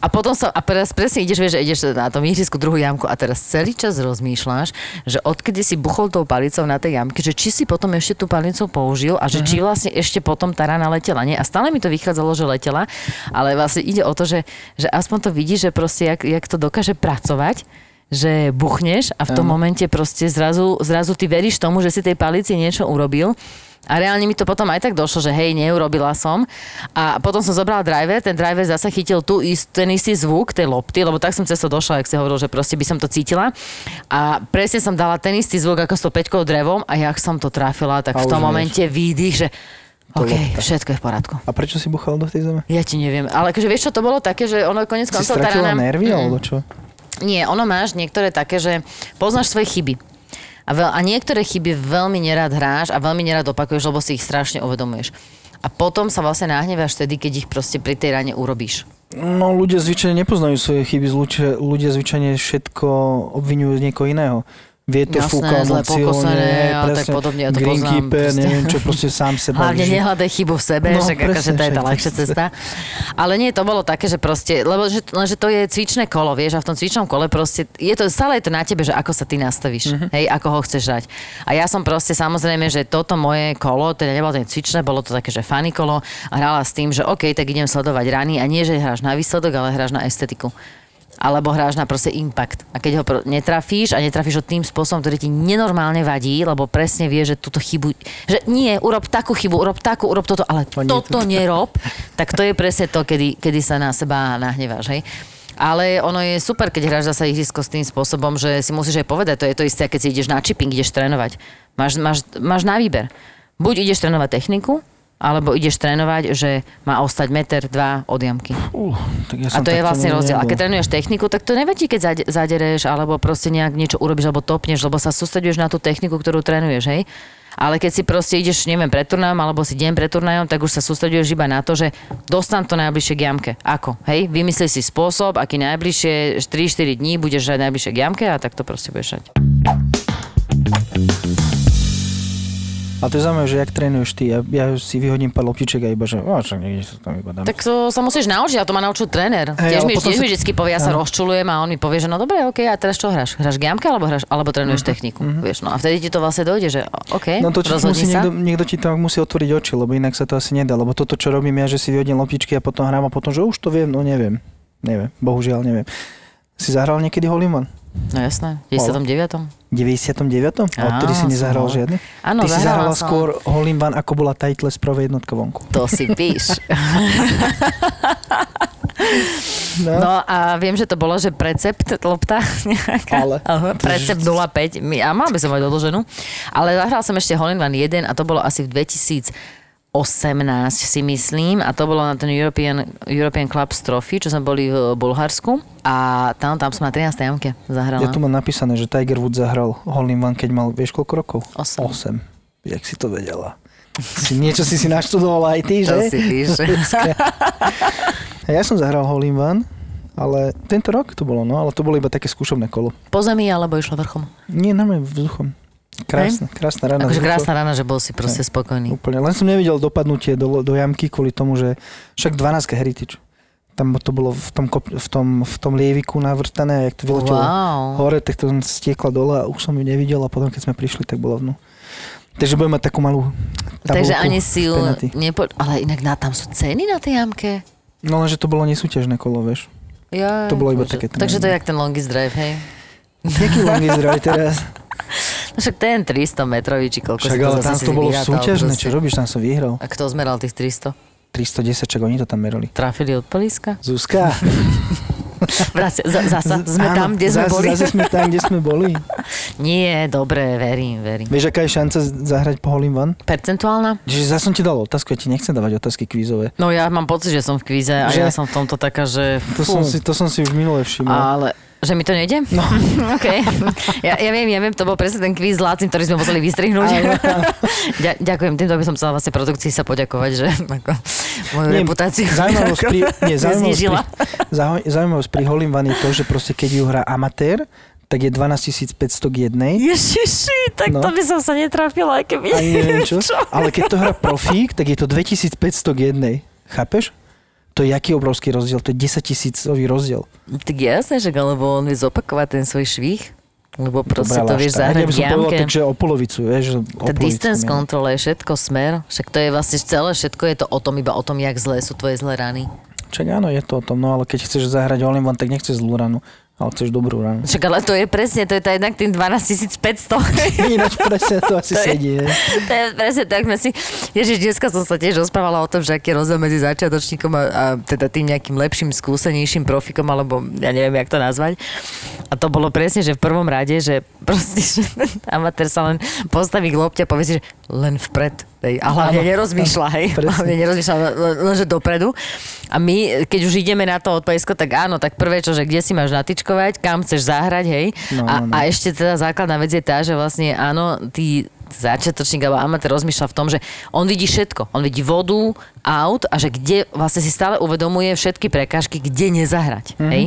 A potom som, a teraz presne ideš, vieš, že ideš na tom ihrisku druhú jamku a teraz celý čas rozmýšľaš, že odkedy si buchol tou palicou na tej jamke, že či si potom ešte tú palicu použil a že či vlastne ešte potom tá rana letela, nie? A stále mi to vychádzalo, že letela, ale vlastne ide o to, že, že aspoň to vidíš, že proste jak, jak to dokáže pracovať, že buchneš a v tom Áno. momente proste zrazu, zrazu ty veríš tomu, že si tej palici niečo urobil a reálne mi to potom aj tak došlo, že hej, neurobila som. A potom som zobrala driver, ten driver zase chytil tu ist, ten istý zvuk tej lopty, lebo tak som cez to došla, ak si hovoril, že proste by som to cítila. A presne som dala ten istý zvuk ako s tou peťkou drevom a jak som to trafila, tak A v tom momente výdych, že To OK, lopta. všetko je v poriadku. A prečo si buchal do tej zeme? Ja ti neviem, ale akože vieš čo, to bolo také, že ono konec Si koncov tá stratila rana- nervy, Mm. alebo čo? Nie, ono máš niektoré také, že poznáš svoje chyby. A, veľ, a niektoré chyby veľmi nerad hráš a veľmi nerad opakuješ, lebo si ich strašne uvedomuješ. A potom sa vlastne nahneváš vtedy, keď ich proste pri tej rane urobíš. No ľudia zvyčajne nepoznajú svoje chyby, ľudia zvyčajne všetko obvinujú z niekoho iného. Vietor Jasné, fúkal zle pokosené a tak podobne, ja to poznám, greenkeeper, proste. neviem čo, proste sám seba. Hlavne nehľadaj chybu v sebe, No, no, však akože to je tá ľahšia cesta. Ale nie, to bolo také, že proste, lebo že, lenže to je cvičné kolo, vieš, a v tom cvičnom kole proste, je to, stále je to na tebe, že ako sa ty nastavíš, Mhm. hej, ako ho chceš dať. A ja som proste samozrejme, že toto moje kolo, teda nebolo to cvičné, bolo to také, že funny kolo a hrala s tým, že OK, tak idem sledovať rany a nie, že hráš na výsledok, ale hráš na estetiku alebo hráš na proste impact. A keď ho netrafíš a netrafíš ho tým spôsobom, ktorý ti nenormálne vadí, lebo presne vieš, že túto chybu, že nie, urob takú chybu, urob takú, urob toto, ale nie toto nerob, tak to je presne to, kedy, kedy sa na seba nahneváš, hej. Ale ono je super, keď hráš zasa ihrisko s tým spôsobom, že si musíš aj povedať, to je to isté, keď si ideš na chipping, ideš trénovať. Máš, máš, máš na výber. Buď ideš trénovať techniku, alebo ideš trénovať, že má ostať meter, dva od jamky. Uh, tak ja A to je vlastne rozdiel. A nebol. keď trénuješ techniku, tak to nevadí, keď zade- zadereš alebo proste nejak niečo urobíš alebo topneš, lebo sa sústreduješ na tú techniku, ktorú trénuješ, hej. Ale keď si proste ideš, neviem, pred turnajom alebo si deň pred turnajom, tak už sa sústreduješ iba na to, že dostan to najbližšie k jamke. Ako? Hej? Vymyslí si spôsob, aký najbližšie 3-4 dní budeš hrať najbližšie k jamke a tak to proste budeš hrať. A to je zaujímavé, že jak trénuješ ty. Ja, ja si vyhodím pár loptiček a iba, že o, čo niekde sa tam iba dám. Tak to sa musíš naučiť, a to ma naučil tréner. Hej, tiež mi, tiež sa- mi vždy povie, ja sa rozčulujem a on mi povie, že no dobre, OK, a teraz čo hráš? Hráš k jamke alebo, hráš, alebo trénuješ techniku? Vieš, no a vtedy ti to vlastne dojde, že OK, No to ti musí sa. niekto, niekto ti tam musí otvoriť oči, lebo inak sa to asi nedá. Lebo toto, čo robím ja, že si vyhodím loptičky a potom hrám a potom, že už to viem, no neviem. Neviem, bohužiaľ neviem. Si zahral niekedy Holiman? No jasné, v 99. 99. A odtedy si nezahral žiadny? Áno, Ty si zahrala zahrala som. skôr Holimban, ako bola Title z prvej jednotka vonku. To si píš. No. No a viem, že to bolo, že precept lopta nejaká. Ale. Aha, Precept 05. My- A by som mať odloženú. Ale zahral som ešte Holland One 1 a to bolo asi v 2018 si myslím a to bolo na ten European, European Club Trophy, čo sme boli v Bulharsku a tam, tam som na 13. jamke zahrala. Ja tu mám napísané, že Tiger Woods zahral Holimban, keď mal, vieš koľko rokov? Osem. 8. Jak si to vedela? Si, niečo si si naštudovala aj ty, To že? si píš. A ja som zahral Hole in One, ale tento rok to bolo, no, ale to bolo iba také skúšobné kolo. Po zemi alebo išlo vrchom? Nie, normálne vzduchom. Krásna, krásna rána. Akože krásna rána, že bol si proste spokojný. Úplne. Len som nevidel dopadnutie do, do jamky kvôli tomu, že však 12 heritage. Tam to bolo v tom, kop, v tom, v tom lieviku navrtané a jak to vyletelo Wow. hore, tak to stiekla dole a už som ju nevidel a potom keď sme prišli, tak bola vnú. Takže budeme mať takú malú Takže ani si ju nepo... Ale inak na, tam sú ceny na tej jamke? No lenže to bolo nesúťažné kolo, vieš. Ja, To bolo iba bože. také Takže to je jak ten longest drive, hej? Jaký long is drive teraz? No však ten 300 metrový, či koľko Však si to ale tam to bolo súťažné, proste. čo robíš, tam som vyhral. A kto zmeral tých 300? 310, čak oni to tam merali. Trafili od políska? Zuzka. Vracia, za, zasa sme Áno, tam, kde sme zase, boli. Zase sme tam, kde sme boli. Nie, dobre, verím, verím. Vieš, aká je šanca zahrať po in One? Percentuálna? Že zase som ti dal otázku, ja ti nechcem dávať otázky kvízové. No ja mám pocit, že som v kvíze a Že- ja som v tomto taká, že... To, som si, to som si už minule všimol. Ale že mi to nejde? No. OK. Ja, ja, viem, ja viem, to bol presne ten kvíz s Lácim, ktorý sme museli vystrihnúť. Ďa, ďakujem, týmto by som chcela vlastne produkcii sa poďakovať, že ako moju Nie, reputáciu Zaujímavosť pri, nie, zaujímavosť, pri, zaujímavosť pri One je to, že proste keď ju hrá amatér, tak je 12 500 k jednej. Ježiši, tak No. to by som sa netrafila, aj keby... Ani neviem čo. Ale keď to hrá profík, tak je to 2500 k jednej. Chápeš? To je jaký obrovský rozdiel? To je 10 tisícový rozdiel. Tak jasné, že alebo on vie zopakovať ten svoj švih, lebo proste to Dobre, ale vieš zahrať Ja by povedal, jamke. takže o polovicu, vieš. O Tá distance control je všetko smer, však to je vlastne celé, všetko je to o tom, iba o tom, jak zlé sú tvoje zlé rany. Čak áno, je to o tom, no ale keď chceš zahrať All in One, tak nechceš zlú ranu, ale chceš dobrú ranu. Však ale to je presne, to je tá jednak tým 12 500. Ináč presne to asi To je- sedí. hej. To je presne tak, sme si... Ježiš, dneska som sa tiež rozprávala o tom, že aký je rozdiel medzi začiatočníkom a, a teda tým nejakým lepším, skúsenejším profikom, alebo ja neviem, jak to nazvať. A to bolo presne, že v prvom rade, že proste, že amatér sa len postaví k lopte a povie si, že len vpred. Hej, a hlavne Áno, nerozmýšľa, hej. presne. Hlavne nerozmýšľa, len, len- lenže dopredu. A my, keď už ideme na to odpajsko, tak áno, tak prvé čo, že kde si máš natičkovať, kam chceš zahrať, hej. No, a, no, no. a ešte teda základná vec je tá, že vlastne áno, ty začiatočník alebo amatér rozmýšľa v tom, že on vidí všetko. On vidí vodu, aut a že kde vlastne si stále uvedomuje všetky prekážky, kde nezahrať. Mm-hmm. Hej?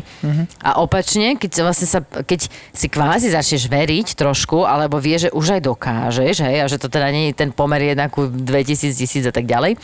A opačne, keď, vlastne sa, keď si kvázi začneš veriť trošku, alebo vie, že už aj dokážeš, hej, a že to teda nie je ten pomer jednak 2000, 1000 a tak ďalej,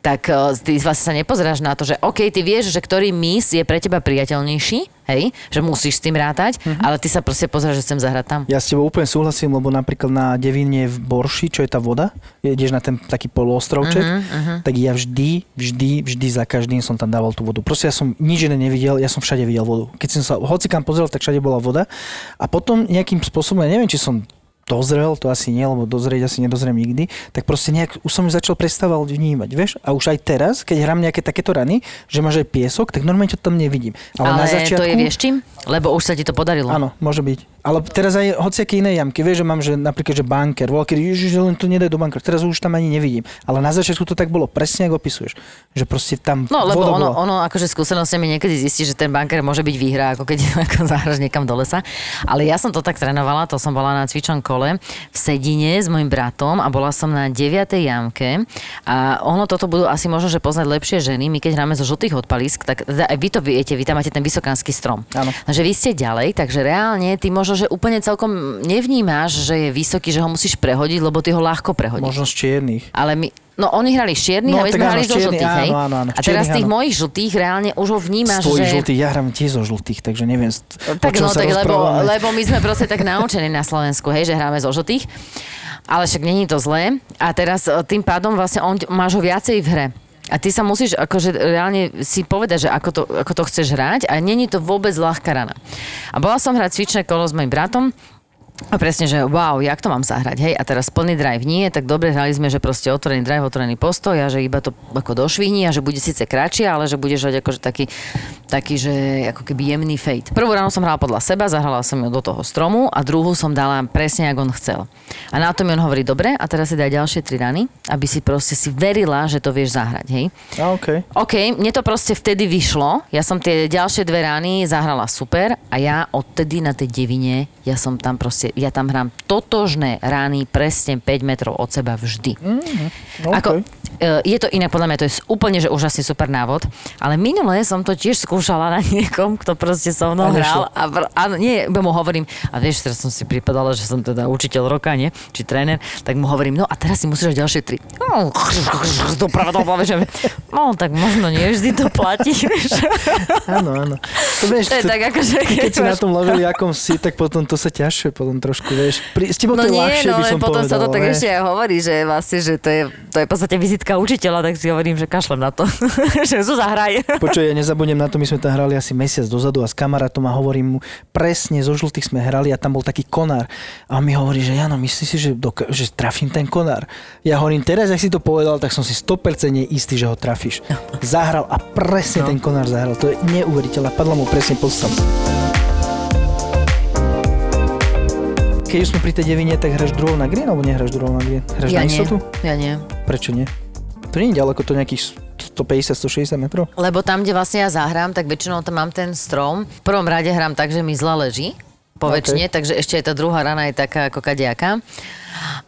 tak uh, ty vlastne sa nepozeráš na to, že OK, ty vieš, že ktorý mis je pre teba priateľnejší, hej, že musíš s tým rátať, mm-hmm. ale ty sa proste pozeráš, že chcem zahrať tam. Ja s tebou úplne súhlasím, lebo napríklad na Devine v Borši, čo je tá voda, ideš na ten taký poloostrovček, Mhm, uh-huh, tak ja vždy, vždy, vždy za každým som tam dával tú vodu. Proste ja som nič iné nevidel, ja som všade videl vodu. Keď som sa hoci kam pozrel, tak všade bola voda. A potom nejakým spôsobom, ja neviem, či som dozrel, to asi nie, lebo dozrieť asi nedozriem nikdy, tak proste nejak už som začal prestával vnímať, vieš? A už aj teraz, keď hrám nejaké takéto rany, že máš aj piesok, tak normálne to tam nevidím. Ale, na ale začiatku, to je vieš čím? Lebo už sa ti to podarilo. Áno, môže byť. Ale teraz aj hociaké iné jamky, vieš, že mám, že napríklad, že banker, voľa, kedy, ježiš, len to nedaj do banker, teraz už tam ani nevidím. Ale na začiatku to tak bolo, presne ako opisuješ, že proste tam No, lebo voda ono, bola. ono akože skúsenostiami niekedy zistí, že ten banker môže byť výhra, ako keď ako zahraš niekam do lesa. Ale ja som to tak trénovala, to som bola na cvičnom kole v Sedine s mojim bratom a bola som na 9. jamke a ono toto budú asi možno, že poznať lepšie ženy. My keď hráme zo žltých odpalisk, tak teda aj vy to viete, vy tam máte ten vysokánsky strom. Áno. Že vy ste ďalej, takže reálne ty možno, že úplne celkom nevnímáš, že je vysoký, že ho musíš prehodiť, lebo ty ho ľahko prehodíš. Možno z čiernych. Ale my, no oni hrali z čiernych No, a my sme áno, hrali zo žltých, hej? áno, áno, áno, A teraz tých áno. mojich žltých reálne už ho vnímaš, tvojich že... žltých, ja hrám tiež zo žltých, takže neviem, Tak no, tak lebo, lebo my sme proste tak naučení na Slovensku, hej, že hráme zo žltých. Ale však není to zlé. A teraz e, tým pádom vlastne on, máš ho viacej v hre. A ty sa musíš akože reálne si povedať, že ako to, ako to chceš hrať a není to vôbec ľahká rana. A bola som hrať cvičné kolo s mojim bratom a presne, že wow, jak to mám zahrať, hej, a teraz plný drive nie, tak dobre hrali sme, že proste otvorený drive, otvorený postoj a že iba to ako došvihni a že bude síce kratšie, ale že budeš hrať akože taký, taký, že ako keby jemný fade. Prvú ráno som hrala podľa seba, zahrala som ju do toho stromu a druhú som dala presne, ako on chcel. A na to mi on hovorí, dobre, a teraz si daj ďalšie tri rany, aby si proste si verila, že to vieš zahrať, hej. A, okay. OK, mne to proste vtedy vyšlo. Ja som tie ďalšie dve rány zahrala super a ja odtedy na tej devine, ja som tam proste, ja tam hrám totožné rány presne 5 metrov od seba vždy. Mm, Ako, okay. e, je to iné, podľa mňa to je úplne, že úžasný super návod, ale minule som to tiež skúšala na niekom, kto proste so mnou A hral. A áno, nie, mu hovorím, a vieš, teraz som si pripadala, že som teda učiteľ roka, nie? Či tréner, tak mu hovorím, no a teraz si musíš dať ďalšie tri. No, doprava to že no tak možno nie vždy to platí, vieš. Áno, áno. To, vieš, To je tak akože, keď si na tom leveli, akom si, tak potom to sa ťažšie potom trošku, vieš. Pri, s tebou No to je nie, ľahšie, no by som potom povedal. sa to tak ešte aj hovorí, že vlastne, že to je, to je v podstate vizitka učiteľa, tak si hovorím, že kašlem na to, že zo zahraj. Počuj, ja nezabudnem na to, my sme tam hrali asi mesiac dozadu a s kamarátom a hovorím mu, presne zo žltých sme hrali a tam bol taký konár. A on mi hovorí, že Jano, myslíš si, že, doka- že trafím ten konár? Ja hovorím, teraz, ak si to povedal, tak som si 100% istý, že ho trafíš. Zahral a presne No. ten konár zahral. To je neuveriteľné. Padla mu presne pod srdce. Keď už sme pri tej devine, tak hráš druhou na green, alebo nehráš druhou na green? Hráš Ja na nie, istotu? ja nie. Prečo nie? To nie je ďaleko, to nejakých 150-160 metrov? Lebo tam, kde vlastne ja zahrám, tak väčšinou tam mám ten strom. V prvom rade hrám tak, že mi zle leží, po OK. väčšine, takže ešte aj tá druhá rana je taká ako kadejaká.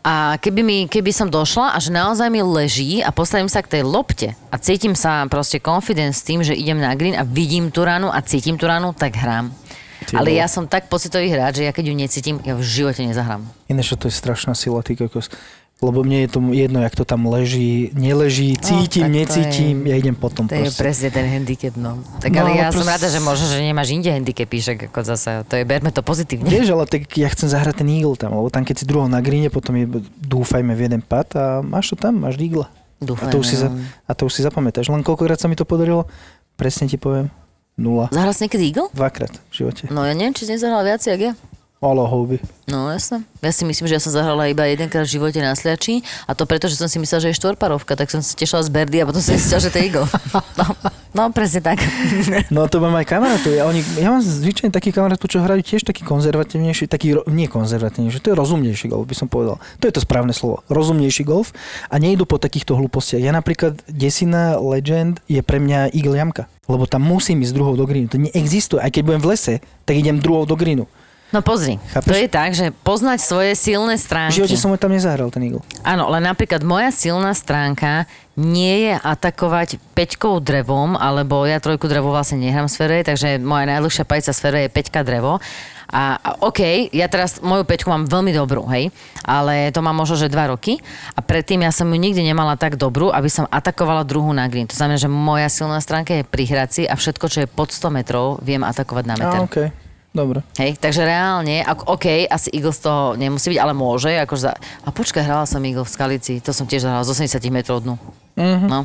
A keby, mi, keby som došla a že naozaj mi leží a postavím sa k tej lopte a cítim sa proste confidence s tým, že idem na green a vidím tú ranu a cítim tú ranu, tak hrám. Ty Ale ja som tak pocitový hráč, že ja keď ju necítim, ja v živote nezahrám. Ináč to je strašná sila, ty kokos. Lebo mne je to jedno, jak to tam leží, neleží, cítim, to necítim, ja idem potom To je proste. presne ten handicap, no. Tak No, ale ja som proste- rada, že možno, že nemáš inde handicapy, však ako zase, to je, berme to pozitívne. Vieš, ale tak ja chcem zahrať ten eagle tam, lebo tam keď si druhou na gríne, potom je, dúfajme v jeden pad a máš to tam, máš eagle. A Dúfajme, to, už si za, no. a to už si zapamätáš. Len koľkokrát sa mi to podarilo? Presne ti poviem. Nula. Zahral si niekedy Eagle? Dvakrát v živote. No ja neviem, či si nezahral viac, jak ja. Olo houby. No jasné. Ja si myslím, že ja som zahrala iba jedenkrát v živote na sliači a to preto, že som si myslela, že je štvorparovka, tak som sa tešila z Berdy a potom som si myslela, že to je Eagle. No, no presne tak. No to mám aj kamarátov. Ja, oni, ja mám zvyčajne takých kamarátov, čo hrajú tiež taký konzervatívnejší, taký, ro- nie konzervatívnejší, to je rozumnejší golf, by som povedal. To je to správne slovo. Rozumnejší golf a nejdu po takýchto hlúpostiach. Ja napríklad Desina Legend je pre mňa Eagle jamka, lebo tam musím ísť druhou do greenu. To neexistuje. Aj keď budem v lese, tak idem druhou do greenu. No pozri, Chápeš? to je tak, že poznať svoje silné V stránky. živote som ho tam nezahral, ten Eagle. Áno, len napríklad moja silná stránka nie je atakovať peťkou drevom, alebo ja trojku drevo vlastne nehrám z fairway, takže moja najdlhšia pajica z je peťka drevo. A, a OK, ja teraz moju peťku mám veľmi dobrú, hej, ale to mám možno, že dva roky a predtým ja som ju nikdy nemala tak dobrú, aby som atakovala druhú na green. To znamená, že moja silná stránka je pri hraci a všetko, čo je pod 100 metrov, viem atakovať na meter. Á, OK. Dobre. Hej, takže reálne, ako, OK, asi Eagle z toho nemusí byť, ale môže. Akože za... A počkaj, hrala som Eagle v Skalici, to som tiež zahrala z 80 metrov dnu. Mm-hmm. No.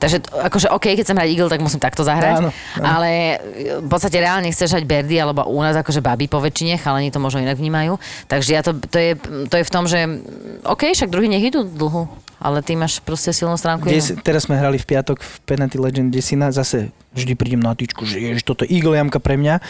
Takže akože OK, keď chcem hrať Eagle, tak musím takto zahrať. Áno, áno. Ale v podstate reálne chceš hrať Birdie, alebo u nás akože baby po väčšine, chalani to možno inak vnímajú. Takže ja to, to, je, to je v tom, že OK, však druhý nech idú dlhu, ale ty máš proste silnú stránku. Des, teraz sme hrali v piatok v Penalty Legend Desina, zase vždy prídem na tyčku, že ježiš, toto je Eagle jamka pre mňa.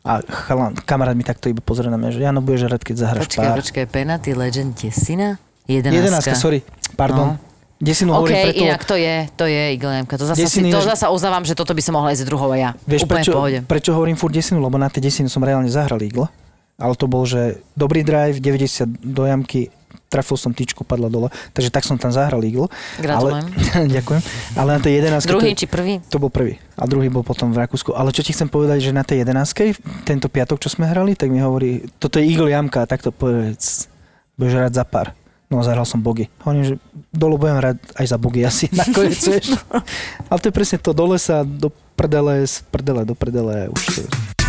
A chalan, kamarát mi takto iba pozrie na mňa, že Jano, budeš hrať, keď zahraš Počkaj, pár. počkaj, Penalty Legend Desina? 11. 11, sorry, pardon. No. Desinu OK, hovorím preto, inak to je, to je Eagle Jamka. To zasa, si, Desiny to je- zasa uznávam, že toto by som mohla ísť druhou ja. Vieš, Úplne prečo, pohode. prečo hovorím furt desinu? Lebo na tej desinu som reálne zahral Eagle. Ale to bol, že dobrý drive, 90 do jamky, trafil som tyčku, padla dole. Takže tak som tam zahral Eagle. Gratulujem. Ale, ďakujem. Ale na tej 11 Druhý to, či prvý? to bol prvý. A druhý bol potom v Rakúsku. Ale čo ti chcem povedať, že na tej 11 tento piatok, čo sme hrali, tak mi hovorí, toto je Eagle jamka, tak to povedz, budeš hrať za pár. No, zahral som bogy. Hovorím, že dole budem hrať aj za bogy asi nakoniec, vieš. Ale to je presne to, dole sa do prdele, z prdele do prdele, už to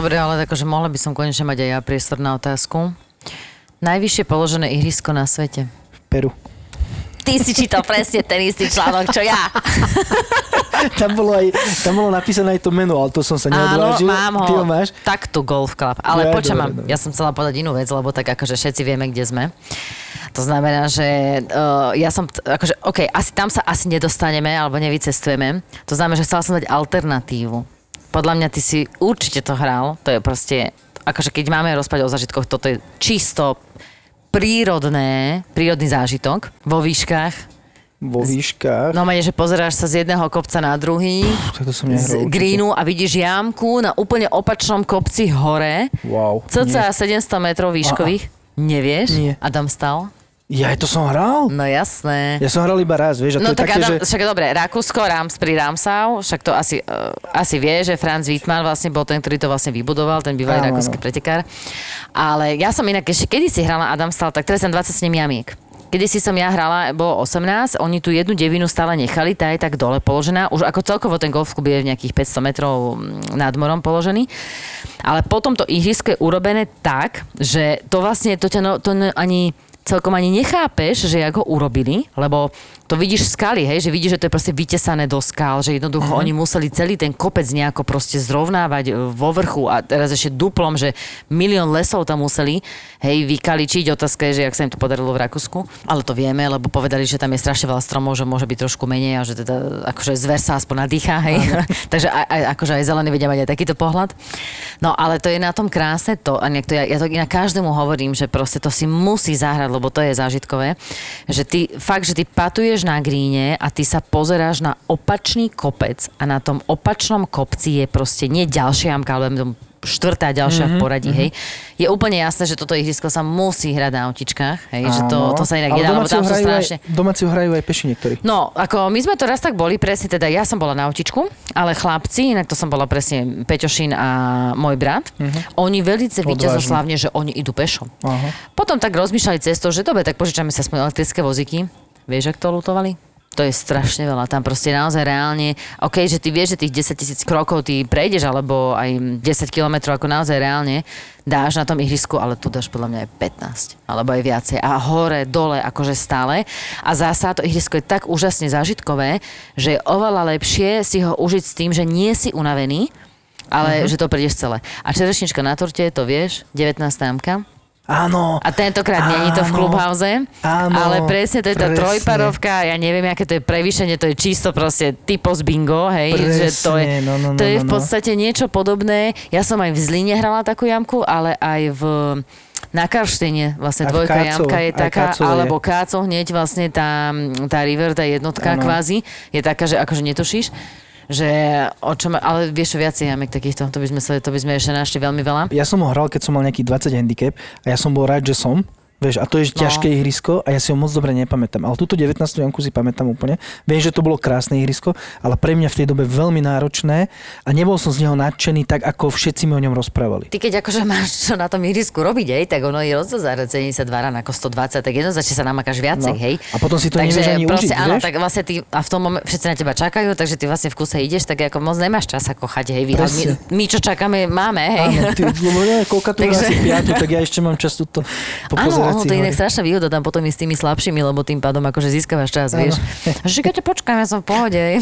Dobre, ale akože mohla by som konečne mať aj ja priestor na otázku. Najvyššie položené ihrisko na svete. Peru. Ty si čítal presne ten istý článok, čo ja. Tam bolo, aj, tam bolo napísané aj to meno, ale to som sa Áno, neodvážil. mám ho. Ty ho máš? Tak tu Golf Club. Ale Ja, počkaj, dobre, mám. dobre. Ja som chcela povedať inú vec, lebo tak akože všetci vieme, kde sme. To znamená, že uh, ja som, t- akože, OK, asi tam sa asi nedostaneme, alebo nevycestujeme. To znamená, že chcela som dať alternatívu. Podľa mňa ty si určite to hral. To je proste, akože keď máme rozprávať o zážitkoch, toto je čisto prírodné, prírodný zážitok vo výškach. Vo výškach. No že pozeráš sa z jedného kopca na druhý, Tak to som z nehral určite. greenu a vidíš jamku na úplne opačnom kopci hore, Wow. cca 700 metrov výškových. Nevieš? Nie. Adam stal? Ja to som hral? No jasné. Ja som hral iba raz, vieš, a to No je tak také, Adam, že... však dobre, Rakúsko, Rams pri Ramsau, však to asi, uh, asi vie, že Franz Wittmann vlastne bol ten, ktorý to vlastne vybudoval, ten bývalý Áno, rakúsky pretekár. Ale ja som inak ešte, kedy si hrala Adam Stal, tak teraz som 20 s ním jamiek. Kedy si som ja hrala, bolo 18, oni tu jednu devinu stále nechali, tá je tak dole položená. Už ako celkovo ten golf klub je v nejakých 500 metrov mm, nad morom položený. Ale potom to ihrisko je urobené tak, že to vlastne, to ťa no, to ani celkom ani nechápeš, že jak ho urobili, lebo to vidíš v skali, hej, že vidíš, že to je proste vytesané do skal, že jednoducho uh-huh. oni museli celý ten kopec nejako proste zrovnávať e, vo vrchu a teraz ešte duplom, že milión lesov tam museli, hej, vykaličiť. Otázka je, že jak sa im to podarilo v Rakúsku, ale to vieme, lebo povedali, že tam je strašne veľa stromov, že môže byť trošku menej a že teda akože zver sa aspoň nadýcha, hej. Takže aj, aj, akože aj zelení vedia mať aj takýto pohľad. No ale to je na tom krásne to, a to ja, ja to inak každému hovorím, že proste to si musí zahrať, lebo to je zážitkové, že ty fakt, že ty patuješ na gríne a ty sa pozeráš na opačný kopec a na tom opačnom kopci je proste nie ďalšia jamka, ale tam štvrtá ďalšia Mhm, mm-hmm, v poradí, hej. Je úplne jasné, že toto ihrisko sa musí hrať na autičkách, hej, že to, Áno. to sa inak nedá, lebo tam sú strašne... Aj, hrajú aj peši niektorí. No, ako my sme to raz tak boli, presne teda ja som bola na autičku, ale chlapci, inak to som bola presne Peťošin a môj brat, uh-huh. oni velice Odvážni. víťazoslavne, že oni idú pešo. Aha. Potom tak rozmýšľali cestou, že dobre, tak požičame sa aspoň elektrické vozíky. Vieš, ak to lutovali? To je strašne veľa. Tam proste naozaj reálne, OK, že ty vieš, že tých 10 tisíc krokov ty prejdeš, alebo aj 10 kilometrov, ako naozaj reálne dáš na tom ihrisku, ale tu dáš podľa mňa aj 15, alebo aj viacej. A hore, dole, akože stále. A zasa to ihrisko je tak úžasne zážitkové, že je oveľa lepšie si ho užiť s tým, že nie si unavený, ale uh-huh. že to prejdeš celé. A čerešnička na torte, to vieš, 19. jamka. Áno. A tentokrát není to v. Clubhouse, Áno, ale presne to je tá presne. trojparovka, ja neviem, aké to je prevýšenie, to je čisto proste typos bingo, hej, že to je, Presne, no, no, to no, je no, v no. podstate niečo podobné. Ja som aj v Zlíne hrala takú jamku, ale aj v na Karštene Aj vlastne v dvojka Kácove, jamka je taká, Kácove je. alebo Kácov hneď vlastne tá, tá river, tá jednotka Áno. kvázi, je taká, že akože netušíš že o čom, ale vieš viacej jamek takýchto, to by sme, sa, to by sme ešte našli veľmi veľa. Ja som ho hral, keď som mal nejaký 20 handicap a ja som bol rád, že som. Vieš, a to je No. ťažké ihrisko a ja si ho moc dobre nepamätám. Ale túto 19. jamku si pamätám úplne. Viem, že to bolo krásne ihrisko, ale pre mňa v tej dobe veľmi náročné a nebol som z neho nadšený tak, ako všetci mi o ňom rozprávali. Ty keď akože máš čo na tom ihrisku robiť, hej, tak ono je zahrať 72 rán ako 120, tak jednoznačne sa namakáš viacej, No. hej. A potom si to takže nevieš ani proste, užiť, áno, vieš? tak vlastne ty, a v tom momente všetci na teba čakajú, takže ty vlastne v kuse ideš, tak ako moc nemáš čas ako chať, hej. My, my, čo čakáme, máme, hej. Áno, ty, lebo ja, koľka tu Takže- asi piatu, tak ja ešte mám čas túto Áno, popozerať ono to je inak strašná výhoda tam potom je s tými slabšími, lebo tým pádom akože získavaš čas, Áno. vieš. Že keď počkám, ja som v pohode.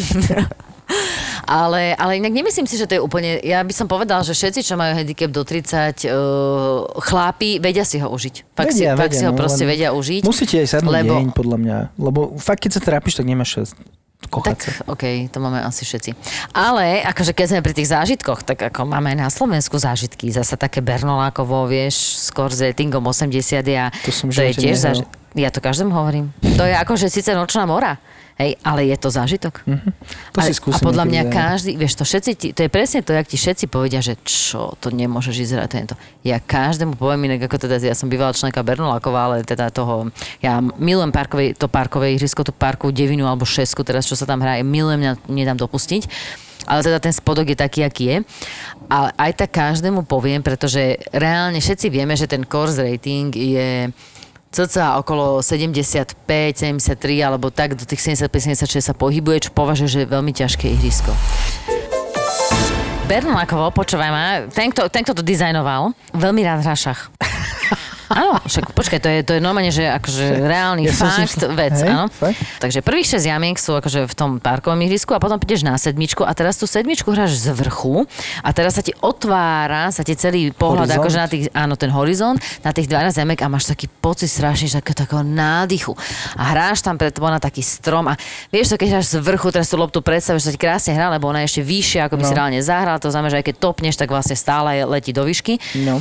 ale, ale inak nemyslím si, že to je úplne... Ja by som povedal, že všetci, čo majú handicap do 30, uh, chlápi, vedia si ho užiť. Fakt, si, fakt si ho no, proste vedia užiť. Musíte aj sadnúť lebo- deň, podľa mňa. Lebo fakt, keď sa trápiš, tak nemáš čas kochať Tak, sa. OK, to máme asi všetci. Ale akože keď sme pri tých zážitkoch, tak ako máme aj na Slovensku zážitky, zasa také Bernolákovo, vieš, skôr s ratingom 80 a To som to je tiež nehral. zážit. Ja to každému hovorím. To je akože síce nočná mora, hej, ale je to zážitok. Mhm. To a, si a podľa mňa áno. každý, vieš, to všetci, ti, to je presne to, jak ti všetci povedia, že čo, to nemôžeš ísť hrať tento. Ja každému poviem inak, ako teda, ja som bývala členka Bernolákova, ale teda toho, ja milujem parkové, to parkové ihrisko, tú parkovú devinu alebo šesku, teraz čo sa tam hraje, milujem, mňa nedám dopustiť. Ale teda ten spodok je taký, aký je. Ale aj tak každému poviem, pretože reálne všetci vieme, že ten course rating je cca okolo 75, 73 alebo tak do tých 75, 76 sa pohybuje, čo považuje, že je veľmi ťažké ihrisko. Bernolákovo, počúvaj ma, ten kto, ten, kto to dizajnoval, veľmi rád hrá šach. Áno, však počkaj, to je, to je normálne, že akože reálny Ja som fakt, myslel- vec, hej, áno. fakt? Takže prvých 6 jamiek sú akože v tom parkovom ihrisku a potom prídeš na sedmičku a teraz tú sedmičku hráš z vrchu a teraz sa ti otvára, sa ti celý pohľad Horizont. akože na tých, áno, ten horizont, na tých 12 jamiek a máš taký pocit strašne že takého, nádychu. A hráš tam pred tebou na taký strom a vieš to, keď hráš z vrchu, teraz tú loptu predstavíš, že sa ti krásne hrá, lebo ona je ešte vyššia, ako by No. si reálne zahral, to znamená, že aj keď topneš, tak vlastne stále letí do výšky. No.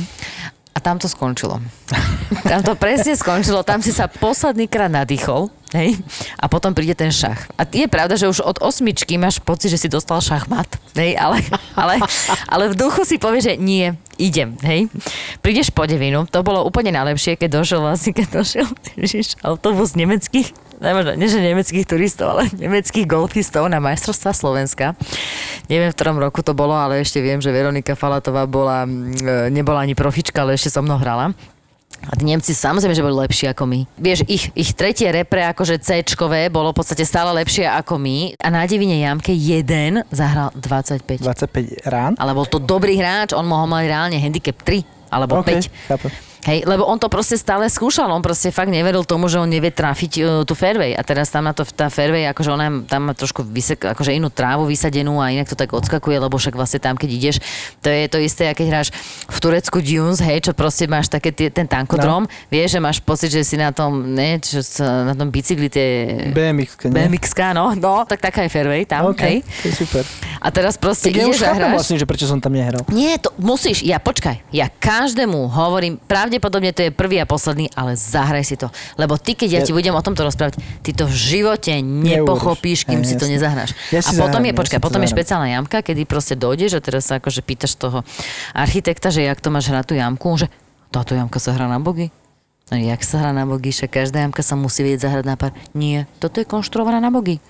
A tam to skončilo. Tam to presne skončilo, tam si sa posledný krát nadýchol, hej, a potom príde ten šach. A je pravda, že už od osmičky máš pocit, že si dostal šachmat, hej, ale, ale, ale v duchu si povie, že nie, idem, hej. Prídeš po devinu, to bolo úplne najlepšie, keď došiel vlastne, keď došiel autobus nemeckých, nemožno, nie že nemeckých turistov, ale nemeckých golfistov na majstrovstva Slovenska. Neviem, v ktorom roku to bolo, ale ešte viem, že Veronika Falatová bola, mm, e, nebola ani profička, ale ešte so mnou hrala. A tí Nemci samozrejme, že boli lepší ako my. Vieš, ich, ich tretie repre, akože C-čkové, bolo v podstate stále lepšie ako my. A na Divine Jamke jeden zahral 25. 25 rán. Ale bol to dobrý hráč, on mohol mať reálne handicap 3 alebo OK, 5. chápem. Hej, lebo on to proste stále skúšal, on proste fakt neveril tomu, že on nevie trafiť uh, tú fairway. A teraz tam na to, tá fairway, akože ona tam má trošku vysek, akože inú trávu vysadenú a inak to tak odskakuje, lebo však vlastne tam, keď ideš, to je to isté, keď hráš v Turecku dunes, hej, čo proste máš také tie, ten tankodrom, no. vieš, že máš pocit, že si na tom, ne, čo, na tom bicykli tie... BMX? BMX, no, no, tak taká je fairway tam, OK, hej. to je super. A teraz proste Tak ja už ideš a hráš. vlastne, že prečo som tam nehral. Nie, to musíš, ja počkaj, ja každému hovorím, pravdepodobne to je prvý a posledný, ale zahraj si to. Lebo ty, keď ja ti budem o tomto rozprávať, ty to v živote nepochopíš, kým si to nezahráš. Ja a potom je, zahrám, počkaj, potom je špeciálna jamka, kedy proste dojdeš a teraz sa akože pýtaš toho architekta, že jak to máš hrať tú jamku, že táto jamka sa hrá na bogy. No jak sa hrá na bogy, však každá jamka sa musí vedieť zahrať na pár. Nie, toto je konštruovaná na bogy.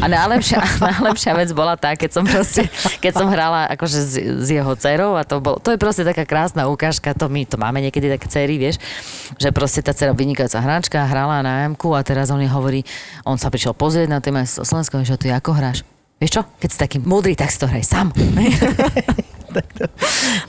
A najlepšia, najlepšia vec bola tá, keď som proste, keď som hrala akože s, s jeho dcerou a to, bolo, to je proste taká krásna ukážka, to my to máme niekedy také cery, vieš, že proste tá dcera vynikajúca hráčka, hrala na jamku a teraz on jej hovorí, on sa prišiel pozrieť na tým aj Slovensko, že ty ako hráš? Vieš čo, keď si taký múdry, tak si to hraj sám.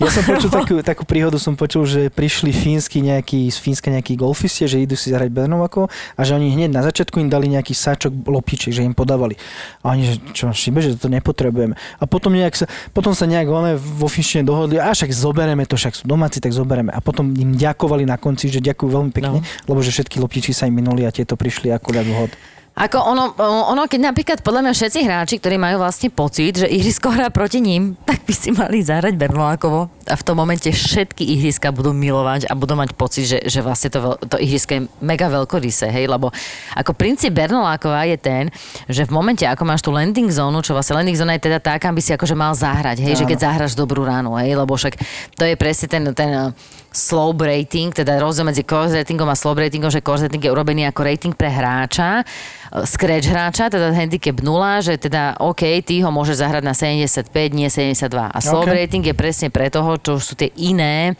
Ja som počul takú, takú príhodu, som počul, že prišli fínsky nejaký, z Fínska nejakí golfisti, že idú si zahrať Bernovako a že oni hneď na začiatku im dali nejaký sáčok loptičiek, že im podávali. A oni, že čo, šibe, že to nepotrebujeme. A potom, nejak sa, potom sa nejak one vo finštine dohodli, a však zobereme to, však sú domáci, tak zobereme. A potom im ďakovali na konci, že ďakujú veľmi pekne, no. lebo že všetky loptiči sa im minuli a tieto prišli akurát vhod. Ako ono, ono, keď napríklad podľa mňa všetci hráči, ktorí majú vlastne pocit, že ihrisko hrá proti ním, tak by si mali zahrať Bernolákovo. A v tom momente všetky ihriska budú milovať a budú mať pocit, že, že vlastne to, veľ- to ihrisko je mega veľkorysé, hej, lebo ako princíp Bernoláková je ten, že v momente, ako máš tú landing zónu, čo vlastne landing zóna je teda tá, kam by si akože mal zahrať, hej, že keď zahraš dobrú ránu, hej, lebo však to je presne ten, ten uh, slope rating, teda rozdiel medzi course ratingom a slope ratingom, že course rating je urobený ako rating pre hráča, uh, scratch hráča, teda handicap 0, že teda OK, ty ho môžeš zahrať na 75, nie 72. A slope OK. rating je presne pre toho, čo sú tie iné,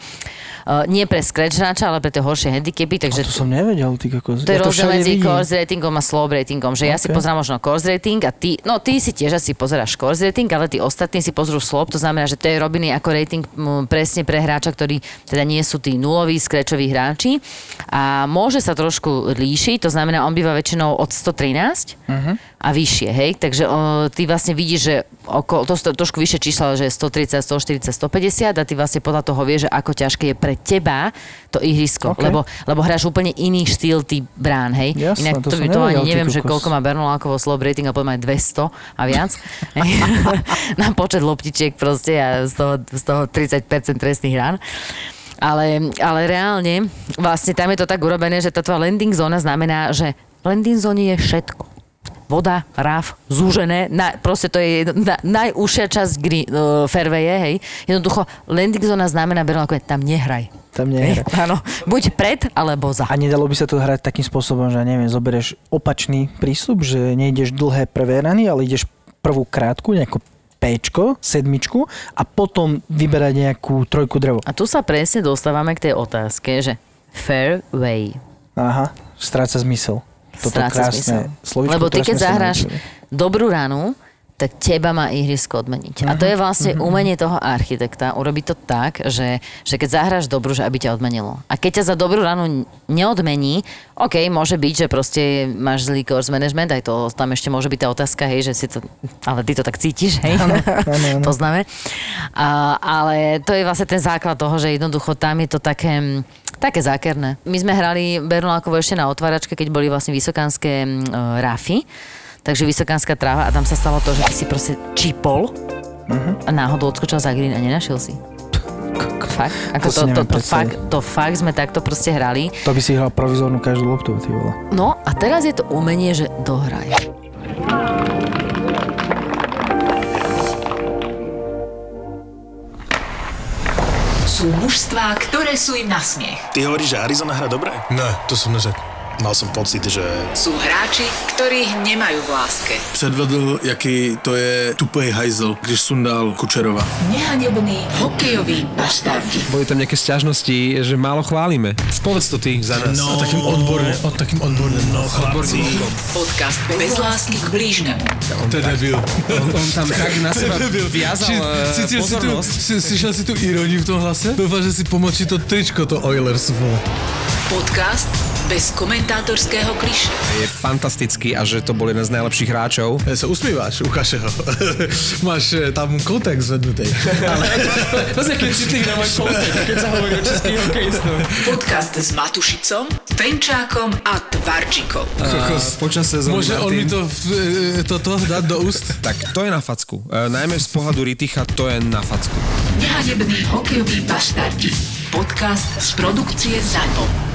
uh, nie pre scratch hráča, ale pre tie horšie handicapy, takže To som nevedel, ty kokos. to je Ja rozdiel medzi course ratingom a slope ratingom, že ja si pozerám možno course rating a ty, no ty si tiež asi pozeráš course rating, ale tí ostatní si pozrú slope, to znamená, že to je robený ako rating m, presne pre hráča, ktorí teda nie sú tí nuloví, skrečoví hráči a môže sa trošku líšiť, to znamená, on býva väčšinou od 113 Mhm. A vyššie, hej, takže o, ty vlastne vidíš, že okolo, to sú trošku vyššie čísla, že 130, 140, 150 a ty vlastne podľa toho vieš, že ako ťažké je pre teba to ihrisko, Ok. lebo, lebo hráš úplne iný štýl ty brán, hej. Jasné, Inak to to, to ani neviem, že koľko má Bernolákovo slob rating a potom aj 200 a viac. Na počet loptičiek proste a z toho, z toho 30% trestných rán. Ale, ale reálne, vlastne tam je to tak urobené, že tá tvoja landing zóna znamená, že v landing zóne je všetko. Voda, ráv, zúžené, na, proste to je na, najúžšia časť green, uh, fairwaye, hej. Jednoducho, landing zóna znamená, Bernolákové, tam nehraj. Tam Hej, nehra. áno, buď pred, alebo za. A nedalo by sa to hrať takým spôsobom, že neviem, zoberieš opačný prístup, že nejdeš dlhé prvé rany, ale ideš prvú krátku, nejakú Pčko, sedmičku a potom vyberať nejakú trojku drevo. A tu sa presne dostávame k tej otázke, že fairway. Aha, stráca zmysel. Toto Stráca krásne zmysel. Lebo ty keď zahráš dobrú ranu, tak teba má ihrisko odmeniť. A to je vlastne umenie toho architekta urobiť to tak, že, že keď zahráš dobrú, že aby ťa odmenilo. A keď ťa za dobrú ranu neodmení, OK, môže byť, že proste máš zlý course management, aj to tam ešte môže byť tá otázka, hej, že si to, ale ty to tak cítiš, hej, áno, áno. poznáme. A, ale to je vlastne ten základ toho, že jednoducho tam je to také, mm, také zákerné. My sme hrali Bernolákovo ešte na otváračke, keď boli vlastne vysokánske uh, rafy, takže vysokánska tráva a tam sa stalo to, že ty si proste čipol a náhodou odskočil za green a nenašiel si. Fakt? Ako To to, to, to, fakt, to fakt sme takto proste hrali. To by si hral provizornú každú loptu, ty vole. No a teraz je to umenie, že dohraj. Sú mužstvá, ktoré sú im na smiech. Ty hovoríš, že Arizona hra dobre? Ne, to jsem neřekl. Mal som pocit, že Sú hráči, ktorých nemajú v láske. Předvedl, jaký to je tupej hajzel, když sundal Kučerova. Nehanební hokejoví bastardi. Boli tam nejaké sťažnosti, že málo chválime. Povedz to ty za nás. No, a takým odborným, o, takým odborným, no chlapci. Podcast bez lásky k blížnemu. To je debil. On, on tam tak na seba viazal Či- eh, cítil si tu, si, slyšel si tu ironii v tom hlase? Dúfam, že si pomočí to tričko, to Oilers, vole. Podcast bez komentátorského kliše. Je fantastický a že to bol jeden z najlepších hráčov. Ja sa usmíváš, ukáže ho. Máš eh, tam kotek zvednutý. To je keď citlivý na môj kontext, keď sa hovorí o českých hokejistov. Podcast s Matušicom, Fenčákom a Tvarčikom. Počas sezóny Môže on mi to, eh, toto dať do úst? Tak to je na facku. E, najmä z pohľadu Riticha to je na facku. Nehanební hokejoví bastardi. Podcast z produkcie ZAPO.